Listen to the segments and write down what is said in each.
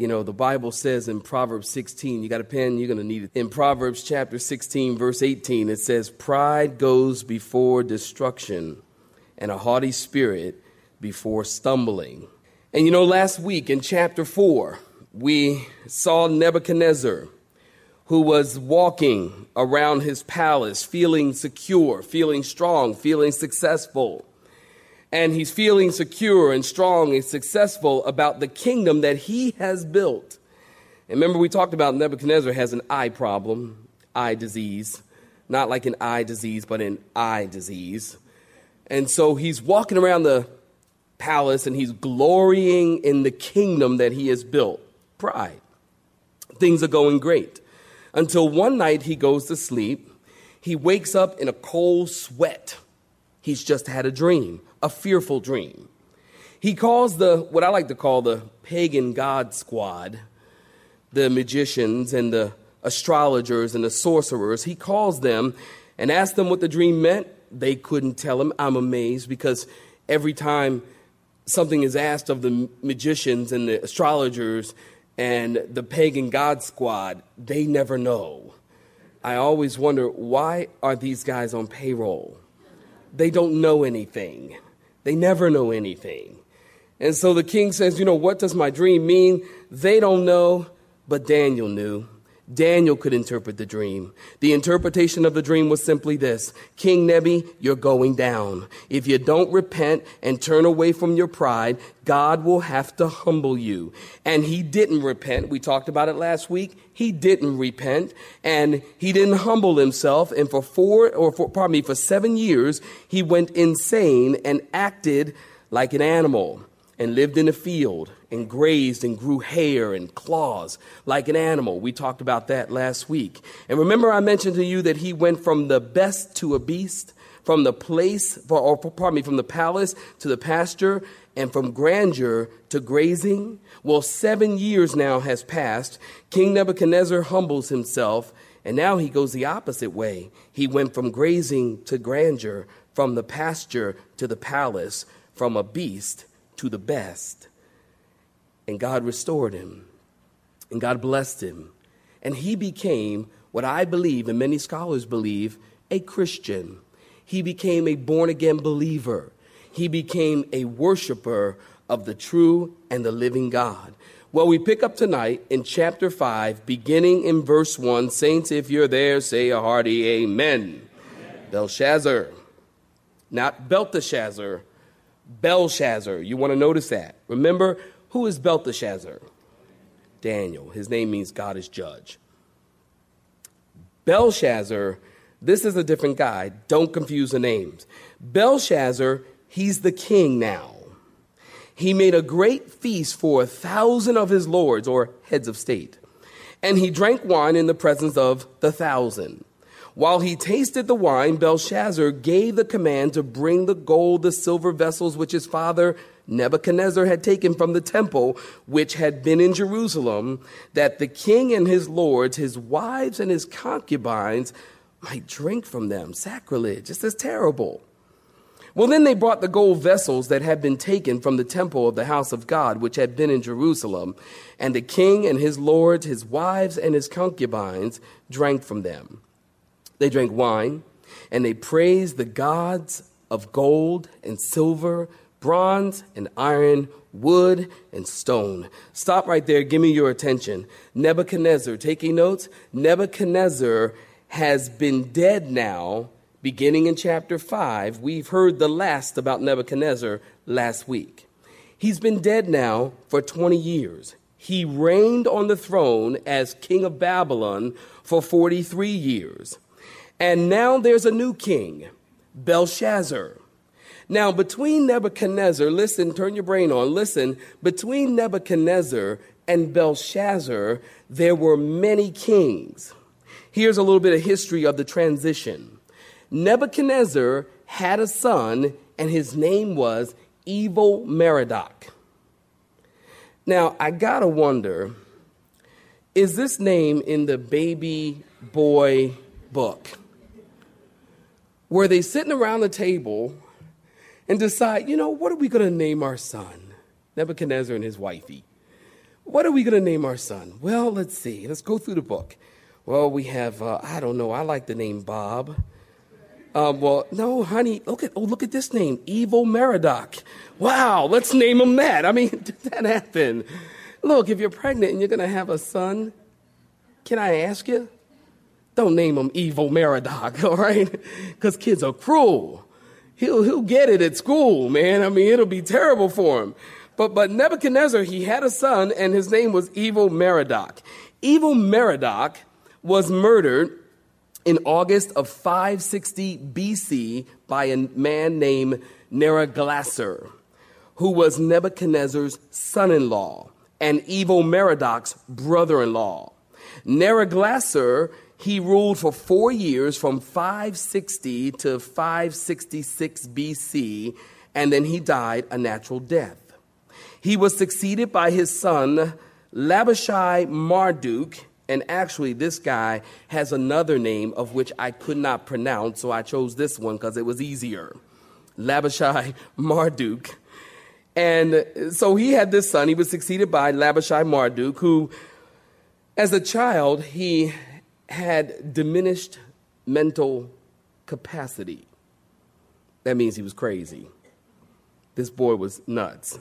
You know, the Bible says in Proverbs 16, you got a pen, you're going to need it. In Proverbs chapter 16, verse 18, it says, Pride goes before destruction, and a haughty spirit before stumbling. And you know, last week in chapter 4, we saw Nebuchadnezzar, who was walking around his palace, feeling secure, feeling strong, feeling successful and he's feeling secure and strong and successful about the kingdom that he has built. And remember, we talked about Nebuchadnezzar has an eye problem, eye disease, not like an eye disease, but an eye disease. And so he's walking around the palace and he's glorying in the kingdom that he has built. Pride. Things are going great. Until one night he goes to sleep. He wakes up in a cold sweat. He's just had a dream a fearful dream. He calls the, what I like to call the pagan god squad, the magicians and the astrologers and the sorcerers, he calls them and asks them what the dream meant. They couldn't tell him. I'm amazed because every time something is asked of the magicians and the astrologers and the pagan god squad, they never know. I always wonder why are these guys on payroll? They don't know anything. They never know anything. And so the king says, You know, what does my dream mean? They don't know, but Daniel knew. Daniel could interpret the dream. The interpretation of the dream was simply this King Nebi, you're going down. If you don't repent and turn away from your pride, God will have to humble you. And he didn't repent. We talked about it last week. He didn't repent and he didn't humble himself. And for four, or for, pardon me, for seven years, he went insane and acted like an animal and lived in a field and grazed and grew hair and claws like an animal. We talked about that last week. And remember, I mentioned to you that he went from the best to a beast, from the place, or pardon me, from the palace to the pasture, and from grandeur to grazing. Well, seven years now has passed. King Nebuchadnezzar humbles himself, and now he goes the opposite way. He went from grazing to grandeur, from the pasture to the palace, from a beast to the best. And God restored him, and God blessed him. And he became what I believe, and many scholars believe, a Christian. He became a born again believer. He became a worshiper of the true and the living God. Well, we pick up tonight in chapter 5, beginning in verse 1. Saints, if you're there, say a hearty amen. amen. Belshazzar, not Belteshazzar, Belshazzar. You want to notice that. Remember, who is Belteshazzar? Daniel. His name means God is judge. Belshazzar, this is a different guy. Don't confuse the names. Belshazzar, he's the king now. He made a great feast for a thousand of his lords or heads of state, and he drank wine in the presence of the thousand. While he tasted the wine, Belshazzar gave the command to bring the gold, the silver vessels which his father Nebuchadnezzar had taken from the temple, which had been in Jerusalem, that the king and his lords, his wives and his concubines, might drink from them. Sacrilege. This is terrible. Well, then they brought the gold vessels that had been taken from the temple of the house of God, which had been in Jerusalem, and the king and his lords, his wives and his concubines drank from them. They drank wine, and they praised the gods of gold and silver, bronze and iron, wood and stone. Stop right there. Give me your attention. Nebuchadnezzar, taking notes, Nebuchadnezzar has been dead now, beginning in chapter 5. We've heard the last about Nebuchadnezzar last week. He's been dead now for 20 years. He reigned on the throne as king of Babylon for 43 years. And now there's a new king, Belshazzar. Now, between Nebuchadnezzar, listen, turn your brain on, listen, between Nebuchadnezzar and Belshazzar, there were many kings. Here's a little bit of history of the transition. Nebuchadnezzar had a son, and his name was Evil Merodach. Now, I gotta wonder is this name in the baby boy book? Were they sitting around the table and decide, you know, what are we gonna name our son? Nebuchadnezzar and his wifey. What are we gonna name our son? Well, let's see. Let's go through the book. Well, we have, uh, I don't know, I like the name Bob. Um, well, no, honey, look at, oh, look at this name, Evil Merodach. Wow, let's name him that. I mean, did that happen? Look, if you're pregnant and you're going to have a son, can I ask you? Don't name him Evil Merodach, all right? Because kids are cruel. He'll, he'll get it at school, man. I mean, it'll be terrible for him. But, but Nebuchadnezzar, he had a son, and his name was Evil Merodach. Evil Merodach was murdered in August of 560 BC by a man named Neriglissar, who was Nebuchadnezzar's son in law and evil Merodach's brother in law. Neriglissar, he ruled for four years from 560 to 566 BC, and then he died a natural death. He was succeeded by his son, Labashai Marduk, and actually, this guy has another name of which I could not pronounce, so I chose this one because it was easier Labashai Marduk. And so he had this son. He was succeeded by Labashai Marduk, who, as a child, he had diminished mental capacity. That means he was crazy. This boy was nuts.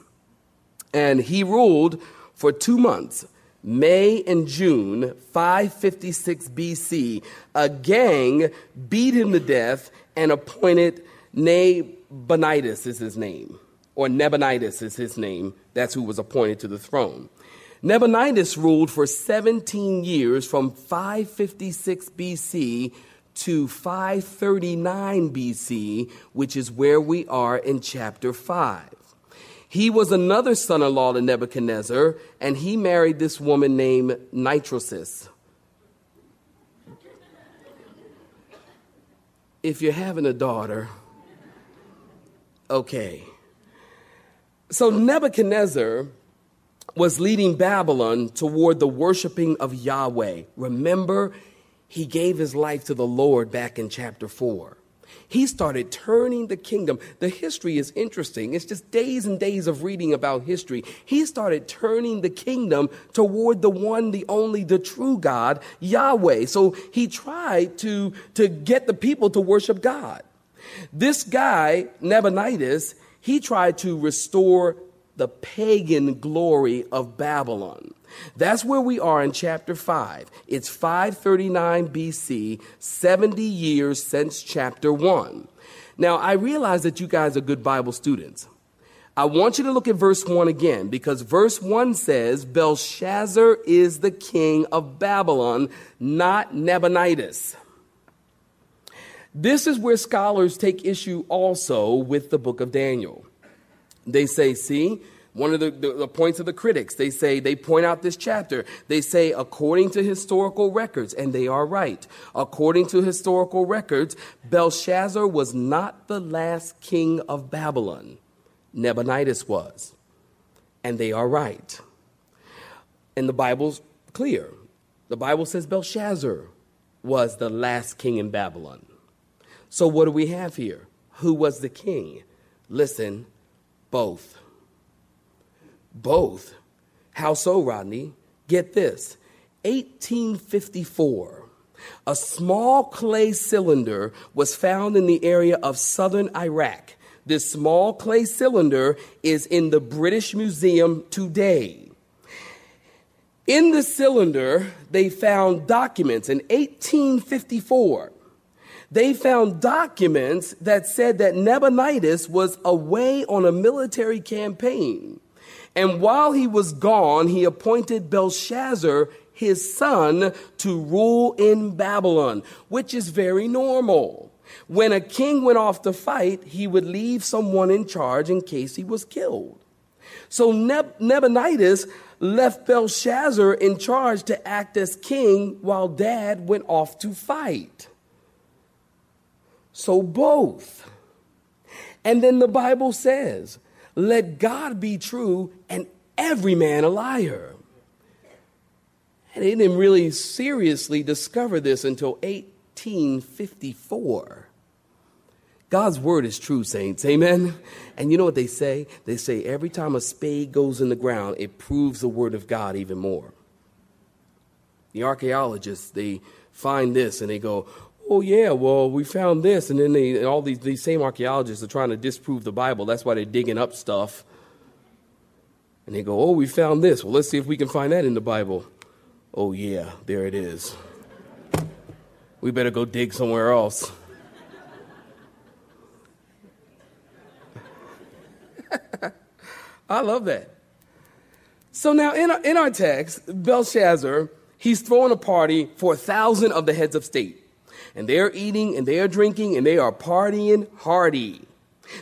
And he ruled for two months May and June 556 BC, a gang beat him to death and appointed Nabonidus is his name, or Nabonidus is his name. That's who was appointed to the throne. Nabonidus ruled for 17 years from 556 BC to 539 BC, which is where we are in chapter 5. He was another son in law to Nebuchadnezzar, and he married this woman named Nitrosis. If you're having a daughter, okay. So Nebuchadnezzar was leading Babylon toward the worshiping of Yahweh. Remember, he gave his life to the Lord back in chapter 4 he started turning the kingdom. The history is interesting. It's just days and days of reading about history. He started turning the kingdom toward the one, the only, the true God, Yahweh. So he tried to, to get the people to worship God. This guy, Nabonidus, he tried to restore the pagan glory of Babylon. That's where we are in chapter 5. It's 539 BC, 70 years since chapter 1. Now, I realize that you guys are good Bible students. I want you to look at verse 1 again because verse 1 says Belshazzar is the king of Babylon, not Nabonidus. This is where scholars take issue also with the book of Daniel. They say, see, one of the, the, the, points of the critics, they say, they point out this chapter. They say, according to historical records, and they are right, according to historical records, Belshazzar was not the last king of Babylon. Nabonidus was. And they are right. And the Bible's clear. The Bible says Belshazzar was the last king in Babylon. So what do we have here? Who was the king? Listen, both. Both. How so, Rodney? Get this 1854. A small clay cylinder was found in the area of southern Iraq. This small clay cylinder is in the British Museum today. In the cylinder, they found documents in 1854. They found documents that said that Nabonidus was away on a military campaign. And while he was gone, he appointed Belshazzar, his son, to rule in Babylon, which is very normal. When a king went off to fight, he would leave someone in charge in case he was killed. So Neb- left Belshazzar in charge to act as king while dad went off to fight. So both. And then the Bible says, let God be true and every man a liar. And they didn't really seriously discover this until 1854. God's word is true, saints. Amen. And you know what they say? They say every time a spade goes in the ground, it proves the word of God even more. The archaeologists, they find this and they go, oh, yeah, well, we found this. And then they, and all these, these same archaeologists are trying to disprove the Bible. That's why they're digging up stuff. And they go, oh, we found this. Well, let's see if we can find that in the Bible. Oh, yeah, there it is. We better go dig somewhere else. I love that. So now in our, in our text, Belshazzar, he's throwing a party for a thousand of the heads of state. And they're eating and they're drinking and they are partying hardy.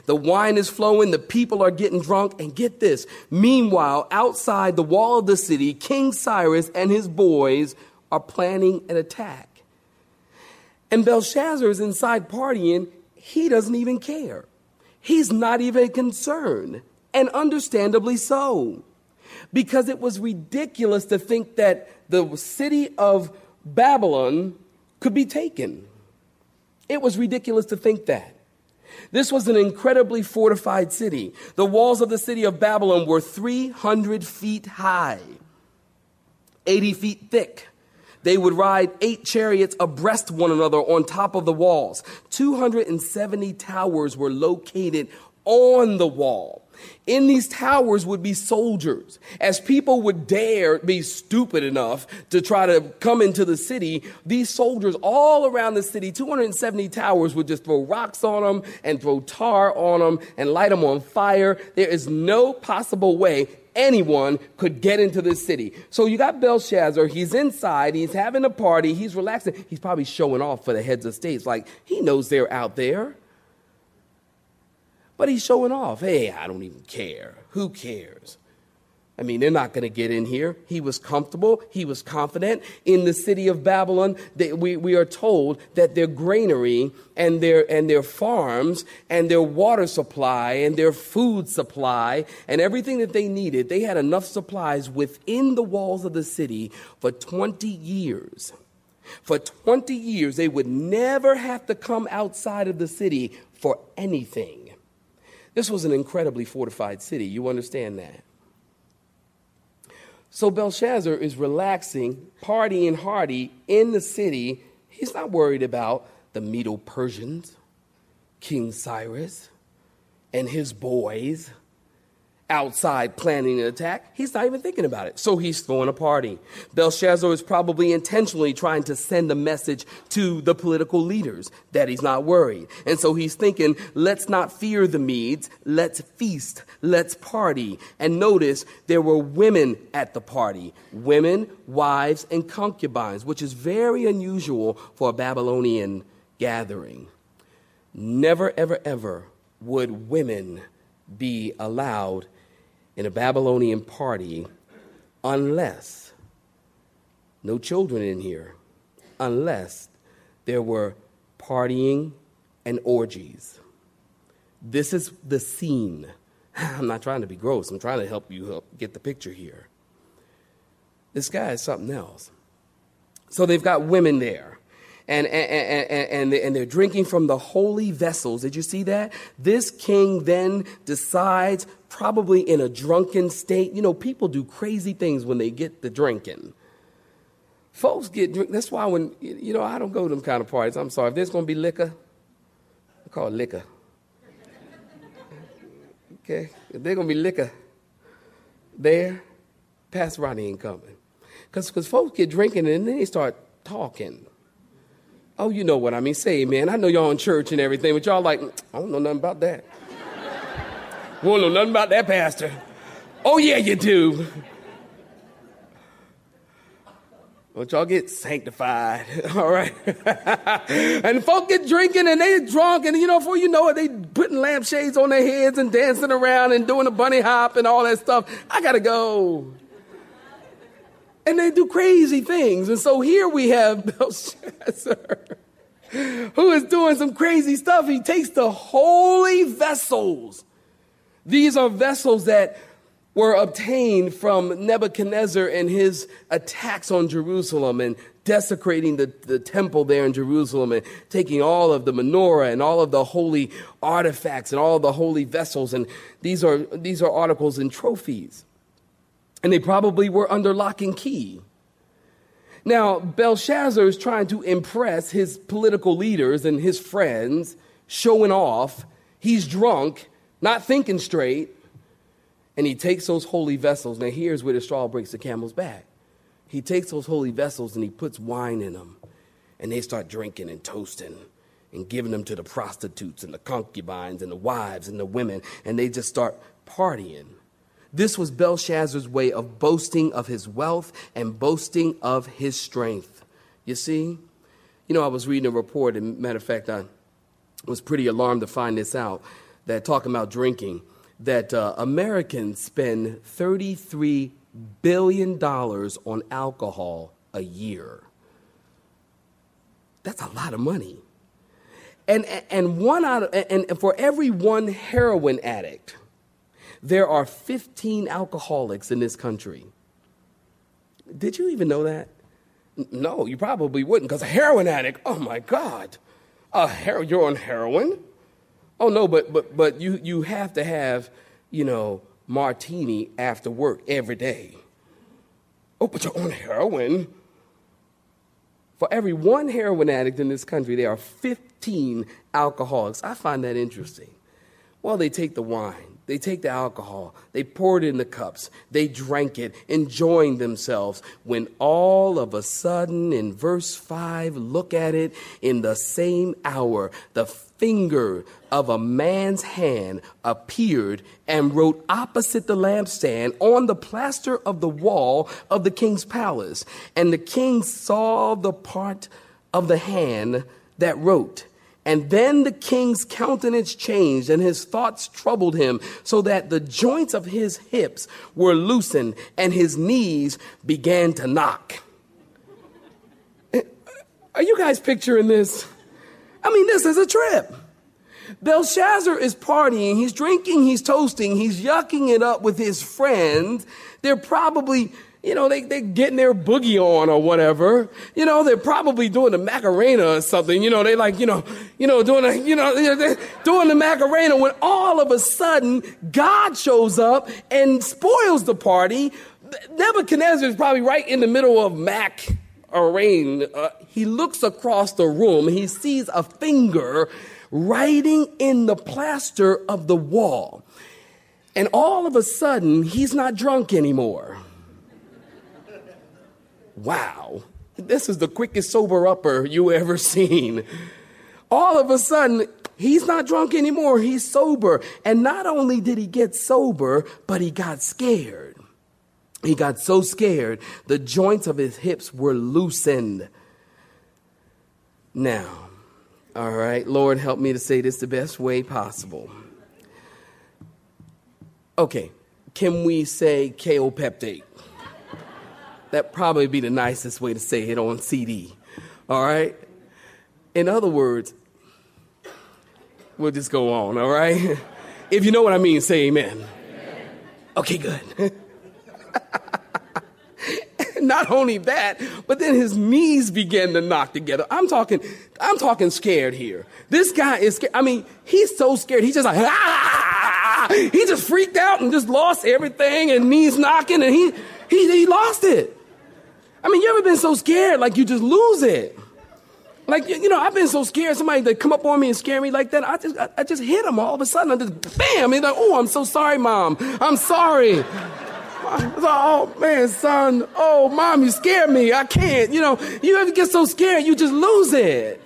The wine is flowing, the people are getting drunk, and get this. Meanwhile, outside the wall of the city, King Cyrus and his boys are planning an attack. And Belshazzar is inside partying, he doesn't even care. He's not even concerned and understandably so. Because it was ridiculous to think that the city of Babylon could be taken. It was ridiculous to think that. This was an incredibly fortified city. The walls of the city of Babylon were 300 feet high, 80 feet thick. They would ride eight chariots abreast one another on top of the walls. 270 towers were located on the wall. In these towers would be soldiers. As people would dare be stupid enough to try to come into the city, these soldiers all around the city, 270 towers, would just throw rocks on them and throw tar on them and light them on fire. There is no possible way anyone could get into this city. So you got Belshazzar, he's inside, he's having a party, he's relaxing. He's probably showing off for the heads of states. Like, he knows they're out there. But he's showing off. Hey, I don't even care. Who cares? I mean, they're not going to get in here. He was comfortable. He was confident. In the city of Babylon, they, we, we are told that their granary and their, and their farms and their water supply and their food supply and everything that they needed, they had enough supplies within the walls of the city for 20 years. For 20 years, they would never have to come outside of the city for anything. This was an incredibly fortified city. You understand that? So Belshazzar is relaxing, partying hardy in the city. He's not worried about the Medo Persians, King Cyrus, and his boys outside planning an attack. He's not even thinking about it. So he's throwing a party. Belshazzar is probably intentionally trying to send a message to the political leaders that he's not worried. And so he's thinking, let's not fear the Medes. Let's feast. Let's party. And notice there were women at the party. Women, wives, and concubines, which is very unusual for a Babylonian gathering. Never, ever, ever would women be allowed in a Babylonian party unless, no children in here, unless there were partying and orgies. This is the scene. I'm not trying to be gross, I'm trying to help you help get the picture here. This guy is something else. So they've got women there. And, and, and, and, they're drinking from the holy vessels. Did you see that? This king then decides probably in a drunken state. You know, people do crazy things when they get the drinking. Folks get drink. That's why when, you know, I don't go to them kind of parties. I'm sorry. If there's going to be liquor, I call it liquor. Okay? If there's going to be liquor there, Pastor Ronnie ain't coming. Because folks get drinking and then they start talking. Oh, you know what I mean. Say amen. I know y'all in church and everything, but y'all like, mm, I don't know nothing about that. we don't know nothing about that, Pastor. Oh, yeah, you do. Don't y'all get sanctified, all right? and folk get drinking and they drunk, and you know, before you know it, they putting lampshades on their heads and dancing around and doing a bunny hop and all that stuff. I gotta go. And they do crazy things. And so here we have Belshazzar, who is doing some crazy stuff. He takes the holy vessels. These are vessels that were obtained from Nebuchadnezzar and his attacks on Jerusalem and desecrating the, the temple there in Jerusalem and taking all of the menorah and all of the holy artifacts and all the holy vessels. And these are, these are articles and trophies. And they probably were under lock and key. Now, Belshazzar is trying to impress his political leaders and his friends, showing off. He's drunk, not thinking straight and he takes those holy vessels. Now, here's where the straw breaks the camel's back. He takes those holy vessels and he puts wine in them. And they start drinking and toasting and giving them to the prostitutes and the concubines and the wives and the women. And they just start partying. This was Belshazzar's way of boasting of his wealth and boasting of his strength. You see? You know, I was reading a report, and matter of fact, I was pretty alarmed to find this out, that talking about drinking that uh, Americans spend $33 billion on alcohol a year. That's a lot of money. And, and, one out of, and for every one heroin addict, there are 15 alcoholics in this country. Did you even know that? No, you probably wouldn't, because a heroin addict, oh my God, a hero, you're on heroin? Oh no, but but but you you have to have, you know, martini after work every day. Oh, but you're on heroin. For every one heroin addict in this country, there are 15 alcoholics. I find that interesting. Well, they take the wine, they take the alcohol, they pour it in the cups, they drank it, enjoying themselves. When all of a sudden, in verse 5, look at it, in the same hour, the finger of a man's hand appeared and wrote opposite the lampstand on the plaster of the wall of the king's palace. And the king saw the part of the hand that wrote. And then the king's countenance changed and his thoughts troubled him so that the joints of his hips were loosened and his knees began to knock. Eh, are you guys picturing this? I mean, this is a trip. Belshazzar is partying, he's drinking, he's toasting, he's yucking it up with his friends. They're probably you know, they, they're getting their boogie on or whatever. You know, they're probably doing the Macarena or something. You know, they like, you know, you know, doing a, you know, doing the Macarena when all of a sudden God shows up and spoils the party. Nebuchadnezzar is probably right in the middle of Mac arraign. Uh, he looks across the room. He sees a finger writing in the plaster of the wall. And all of a sudden, he's not drunk anymore wow, this is the quickest sober upper you ever seen. All of a sudden, he's not drunk anymore, he's sober. And not only did he get sober, but he got scared. He got so scared, the joints of his hips were loosened. Now, all right, Lord, help me to say this the best way possible. Okay, can we say kaopectate? That probably be the nicest way to say it on CD. All right? In other words, we'll just go on, all right? If you know what I mean, say amen. amen. Okay, good. Not only that, but then his knees began to knock together. I'm talking, I'm talking scared here. This guy is scared. I mean, he's so scared. He's just like, ah! He just freaked out and just lost everything and knees knocking and he, he, he lost it. I mean, you ever been so scared like you just lose it? Like, you know, I've been so scared. Somebody that come up on me and scare me like that. I just, I, I just hit them all of a sudden. I just, bam. He's like, oh, I'm so sorry, mom. I'm sorry. oh man, son, oh mom, you scared me. I can't. You know, you ever get so scared, you just lose it.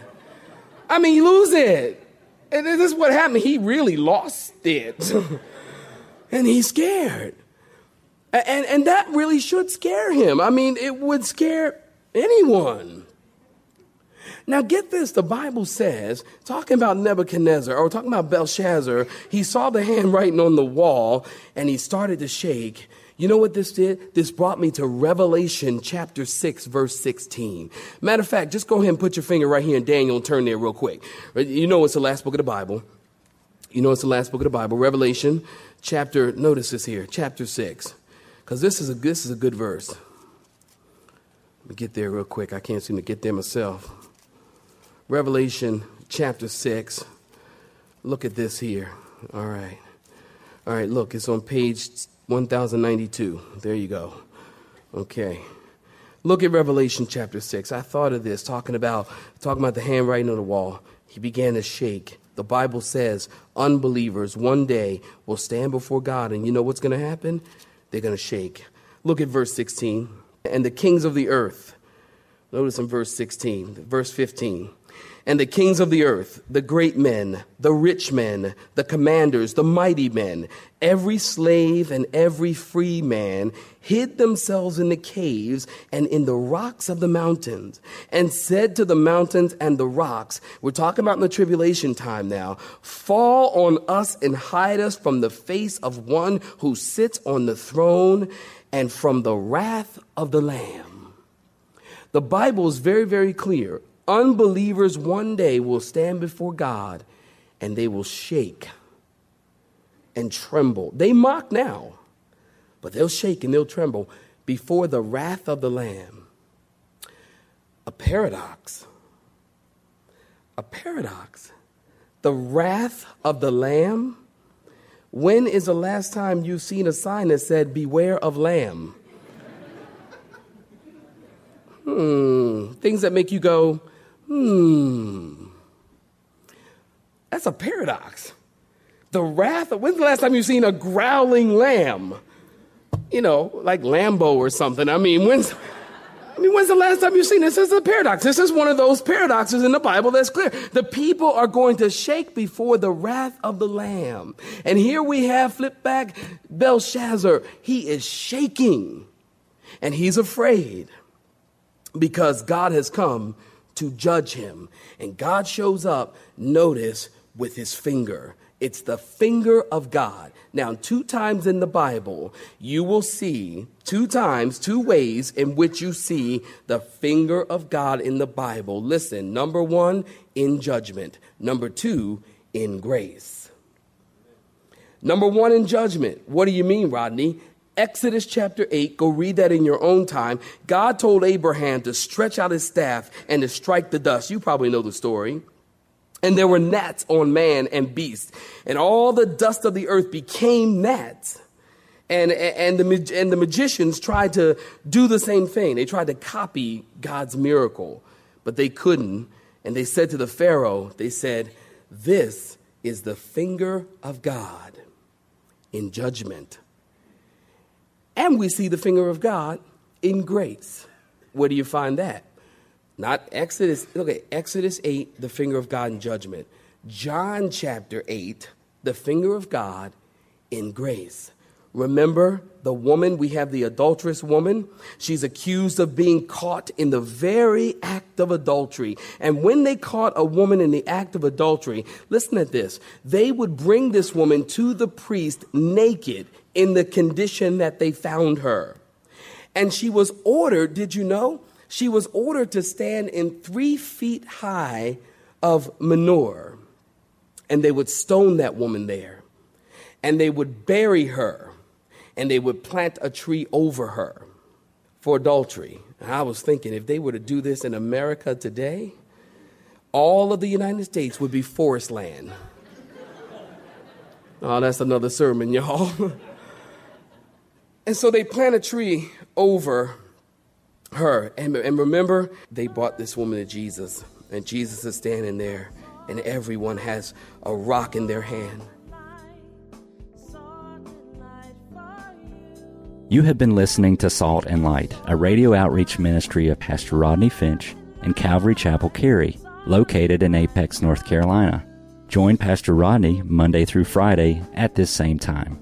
I mean, you lose it. And this is what happened. He really lost it. and he's scared. And, and that really should scare him. I mean, it would scare anyone. Now, get this the Bible says, talking about Nebuchadnezzar or talking about Belshazzar, he saw the handwriting on the wall and he started to shake. You know what this did? This brought me to Revelation chapter 6, verse 16. Matter of fact, just go ahead and put your finger right here in Daniel and turn there real quick. You know it's the last book of the Bible. You know it's the last book of the Bible. Revelation chapter, notice this here, chapter 6. Because this, is a, this is a good verse. Let me get there real quick. I can't seem to get there myself. Revelation chapter 6. Look at this here. All right. All right, look, it's on page 1092. There you go. Okay. Look at Revelation chapter 6. I thought of this talking about talking about the handwriting on the wall. He began to shake. The Bible says unbelievers one day will stand before God and you know what's going to happen? They're going to shake. Look at verse 16. And the kings of the earth. Notice in verse 16, verse 15 and the kings of the earth, the great men, the rich men, the commanders, the mighty men, every slave and every free man hid themselves in the caves and in the rocks of the mountains and said to the mountains and the rocks, we're talking about in the tribulation time now, fall on us and hide us from the face of one who sits on the throne and from the wrath of the Lamb. The Bible is very, very clear unbelievers one day will stand before God and they will shake and tremble. They mock now, but they'll shake and they'll tremble before the wrath of the Lamb. A paradox. A paradox. The wrath of the Lamb. When is the last time you've seen a sign that said, Beware of Lamb? hmm. Things that make you go, Hmm. That's a paradox. The wrath of, when's the last time you've seen a growling lamb? You know, like Lambo or something. I mean, when's, I mean, when's the last time you've seen this? This is a paradox. This is one of those paradoxes in the Bible that's clear. The people are going to shake before the wrath of the Lamb. And here we have, flip back, Belshazzar. He is shaking and he's afraid because God has come to judge him. And God shows up, notice, with his finger. It's the finger of God. Now, two times in the Bible, you will see two times, two ways in which you see the finger of God in the Bible. Listen, number one, in judgment. Number two, in grace. Number one, in judgment. What do you mean, Rodney? Exodus chapter 8, go read that in your own time. God told Abraham to stretch out his staff and to strike the dust. You probably know the story. And there were gnats on man and beast, and all the dust of the earth became gnats. And, and, the, and the magicians tried to do the same thing. They tried to copy God's miracle, but they couldn't. And they said to the Pharaoh, they said, This is the finger of God in judgment. And we see the finger of God in grace. Where do you find that? Not Exodus. Look at Exodus 8, the finger of God in judgment. John chapter 8, the finger of God in grace. Remember the woman, we have the adulterous woman. She's accused of being caught in the very act of adultery. And when they caught a woman in the act of adultery, listen at this. They would bring this woman to the priest naked in the condition that they found her. And she was ordered, did you know? She was ordered to stand in three feet high of manure. And they would stone that woman there. And they would bury her. And they would plant a tree over her for adultery. And I was thinking, if they were to do this in America today, all of the United States would be forest land. Oh, that's another sermon, y'all. And so they plant a tree over her. And, and remember, they brought this woman to Jesus. And Jesus is standing there, and everyone has a rock in their hand. You have been listening to Salt and Light, a radio outreach ministry of Pastor Rodney Finch and Calvary Chapel Cary, located in Apex, North Carolina. Join Pastor Rodney Monday through Friday at this same time.